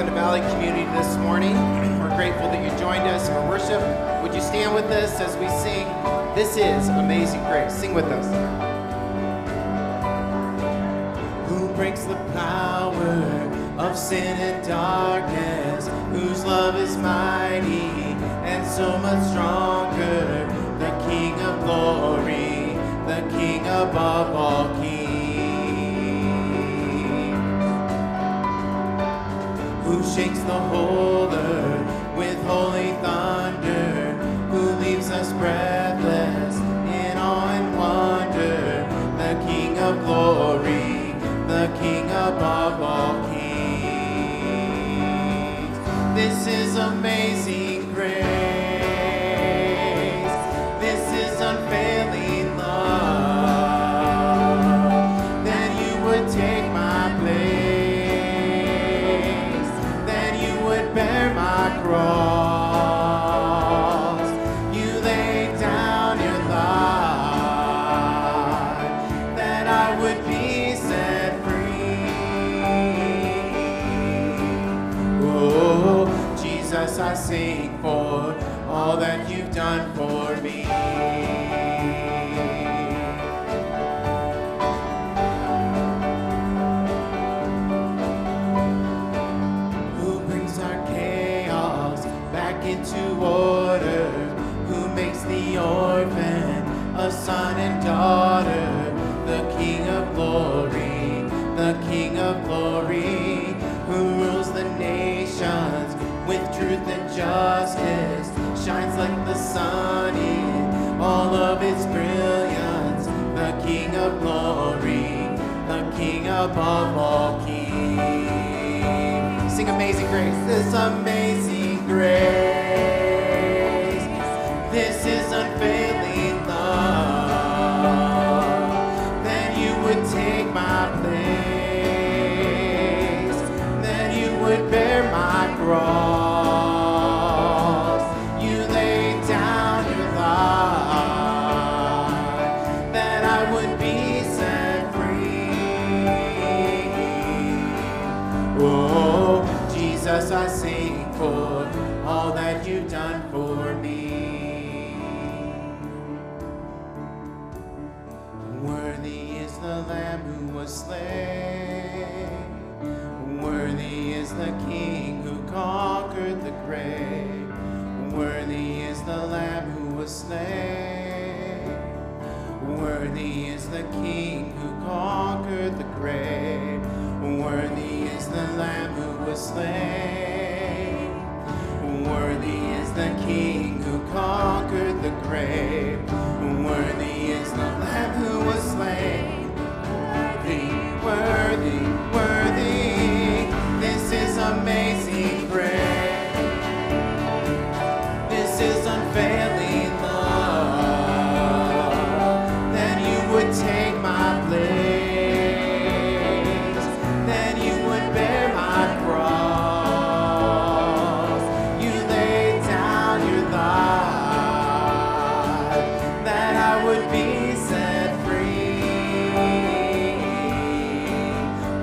Welcome to Valley Community this morning. We're grateful that you joined us for worship. Would you stand with us as we sing? This is Amazing Grace. Sing with us. Who breaks the power of sin and darkness? Whose love is mighty and so much stronger? The King of glory, the King above all shakes the whole earth with holy thunder, who leaves us breathless in awe and wonder, the King of glory, sun in all of its brilliance. The King of glory, the King above all kings. Sing Amazing Grace. This amazing grace. This is unfailing love. That you would take my place. That you would bear my cross. Conquered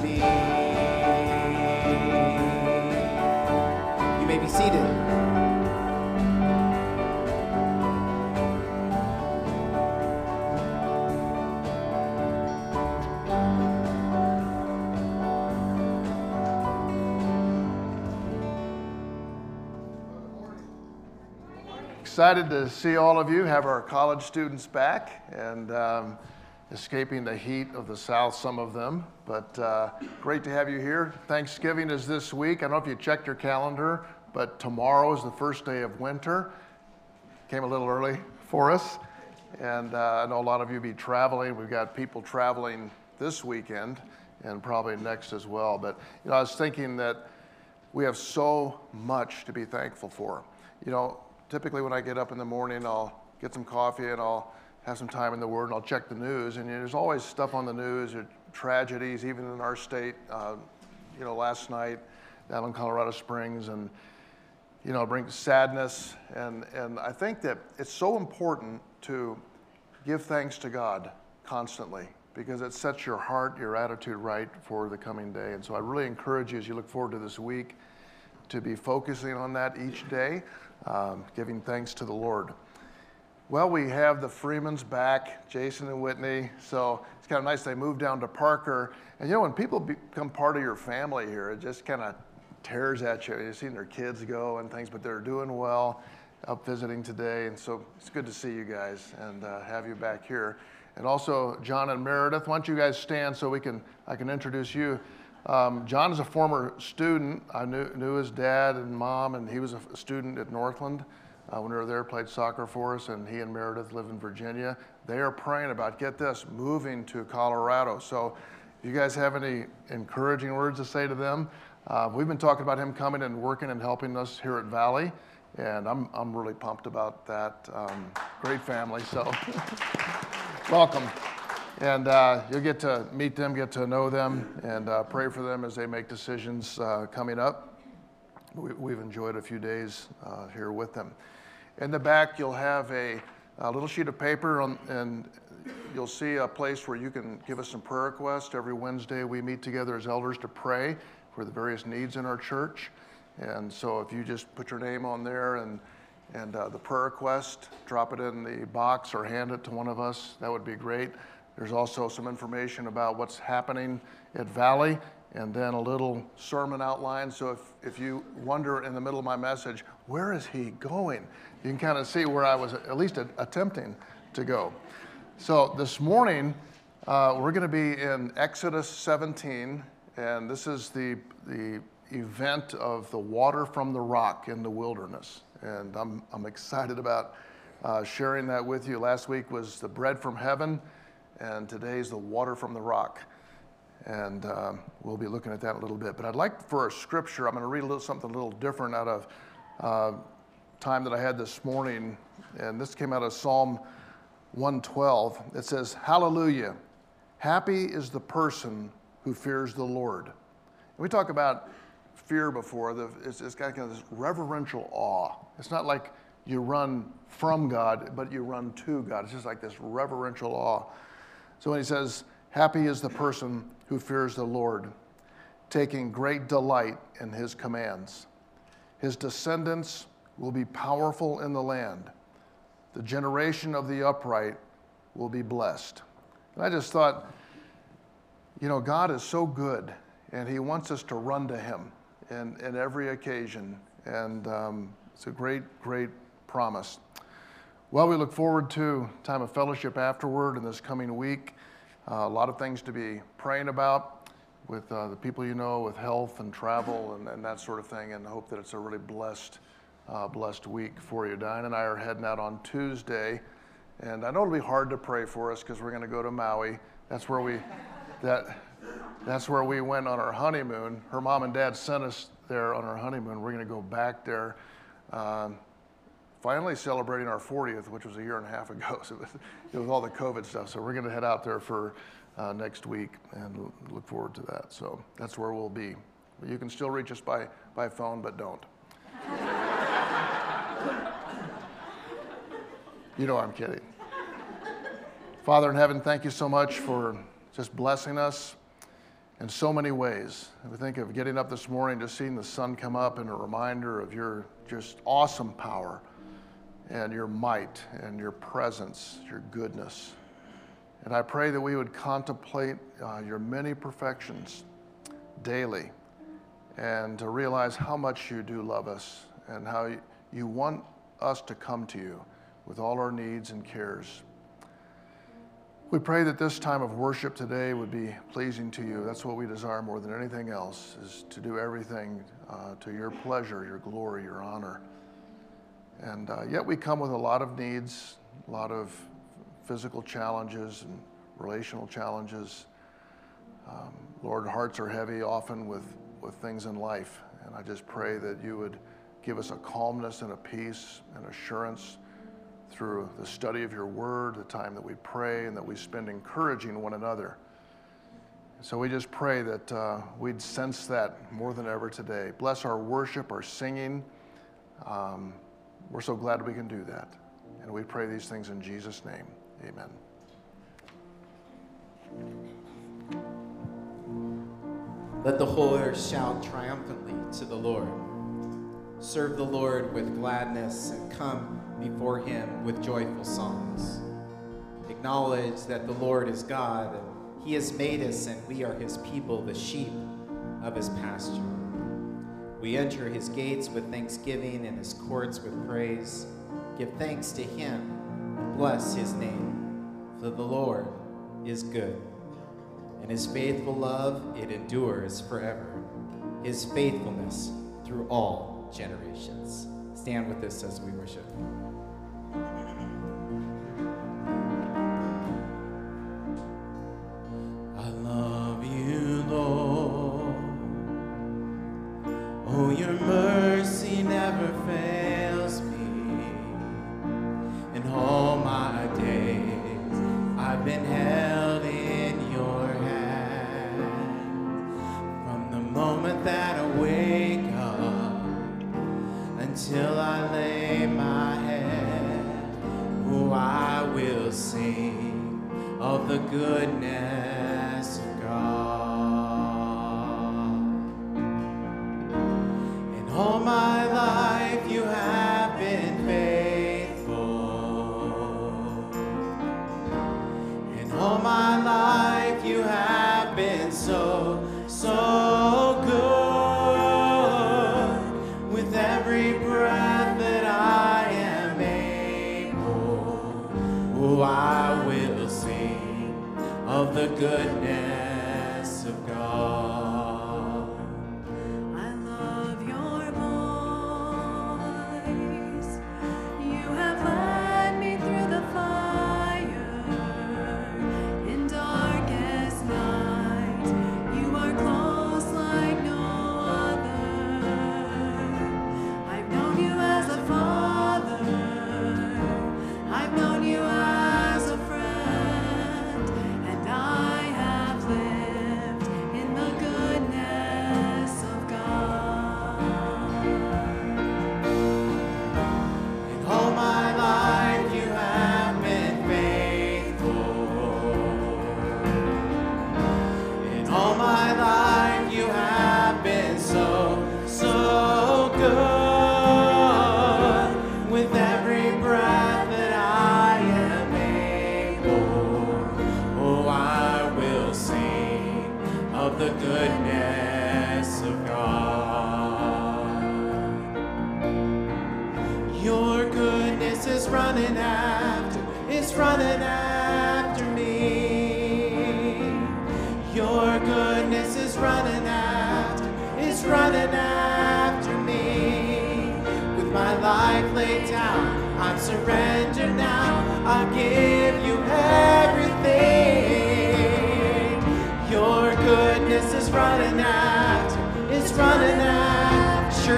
me. Excited to see all of you, have our college students back, and um, escaping the heat of the South, some of them. But uh, great to have you here. Thanksgiving is this week. I don't know if you checked your calendar, but tomorrow is the first day of winter. Came a little early for us. And uh, I know a lot of you be traveling. We've got people traveling this weekend and probably next as well. But you know, I was thinking that we have so much to be thankful for. You know, typically when I get up in the morning, I'll get some coffee and I'll have some time in the Word and I'll check the news. And you know, there's always stuff on the news, or tragedies, even in our state. Uh, you know, last night down in Colorado Springs, and you know, brings sadness. And and I think that it's so important to give thanks to God constantly. because it sets your heart, your attitude right for the coming day. And so I really encourage you as you look forward to this week to be focusing on that each day, um, giving thanks to the Lord. Well, we have the Freemans back, Jason and Whitney. So it's kind of nice they moved down to Parker. And you know, when people become part of your family here, it just kind of tears at you. You've seen their kids go and things, but they're doing well up visiting today. And so it's good to see you guys and uh, have you back here. And also, John and Meredith, why don't you guys stand so we can, I can introduce you. Um, John is a former student. I knew, knew his dad and mom, and he was a student at Northland uh, when we were there, played soccer for us, and he and Meredith live in Virginia. They are praying about, get this, moving to Colorado. So if you guys have any encouraging words to say to them, uh, we've been talking about him coming and working and helping us here at Valley, and I'm, I'm really pumped about that. Um, great family, so welcome. And uh, you'll get to meet them, get to know them, and uh, pray for them as they make decisions uh, coming up. We, have enjoyed a few days uh, here with them. In the back, you'll have a, a little sheet of paper, on, and you'll see a place where you can give us some prayer requests. Every Wednesday, we meet together as elders to pray for the various needs in our church. And so if you just put your name on there and, and uh, the prayer request, drop it in the box or hand it to one of us, that would be great. There's also some information about what's happening at Valley and then a little sermon outline. So if, if you wonder in the middle of my message, where is he going? You can kind of see where I was at least attempting to go. So this morning, uh, we're going to be in Exodus 17, and this is the, the event of the water from the rock in the wilderness. And I'm, I'm excited about uh, sharing that with you. Last week was the bread from heaven, and today's the water from the rock. And uh, we'll be looking at that a little bit. But I'd like for a scripture, I'm going to read a little, something a little different out of uh, time that I had this morning. And this came out of Psalm 112. It says, Hallelujah. Happy is the person who fears the Lord. And we talk about fear before. The, it's, it's got kind of this reverential awe. It's not like you run from God, but you run to God. It's just like this reverential awe. So when he says, Happy is the person who fears the Lord, taking great delight in his commands. His descendants will be powerful in the land. The generation of the upright will be blessed. And I just thought, you know, God is so good, and He wants us to run to Him in, in every occasion. And um, it's a great, great promise. Well, we look forward to time of fellowship afterward in this coming week. Uh, a lot of things to be praying about with uh, the people you know, with health and travel and, and, that sort of thing, and hope that it's a really blessed, uh, blessed week for you. Diane and I are heading out on Tuesday, and I know it'll be hard to pray for us because we're going to go to Maui. That's where we, that that's where we went on our honeymoon. Her mom and dad sent us there on our honeymoon. We're going to go back there. Um, finally celebrating our 40th, which was a year and a half ago. So it was, it was all the COVID stuff. So we're going to head out there for uh, next week and look forward to that. So that's where we'll be. You can still reach us by, by phone, but don't. you know I'm kidding. Father in heaven, thank you so much for just blessing us in so many ways. We think of getting up this morning, just seeing the sun come up, and a reminder of your just awesome power and your might and your presence, your goodness. And I pray that we would contemplate uh, your many perfections daily and to realize how much you do love us and how you want us to come to you with all our needs and cares. We pray that this time of worship today would be pleasing to you. That's what we desire more than anything else, is to do everything uh, to your pleasure, your glory, your honor. And uh, yet we come with a lot of needs, a lot of physical challenges and relational challenges. Um, Lord, hearts are heavy often with, with things in life. And I just pray that you would give us a calmness and a peace and assurance through the study of your word, the time that we pray, and that we spend encouraging one another. So we just pray that uh, we'd sense that more than ever today. Bless our worship, our singing. Um, we're so glad we can do that. And we pray these things in Jesus' name. Amen. Let the whole earth shout triumphantly to the Lord. Serve the Lord with gladness and come before him with joyful songs. Acknowledge that the Lord is God, and he has made us, and we are his people, the sheep of his pasture. We enter his gates with thanksgiving and his courts with praise. Give thanks to him and bless his name. For the Lord is good, and his faithful love, it endures forever. His faithfulness through all generations. Stand with us as we worship. good.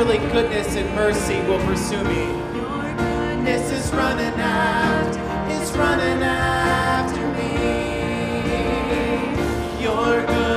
Surely goodness and mercy will pursue me. Your goodness is running after, is running after me. Your goodness.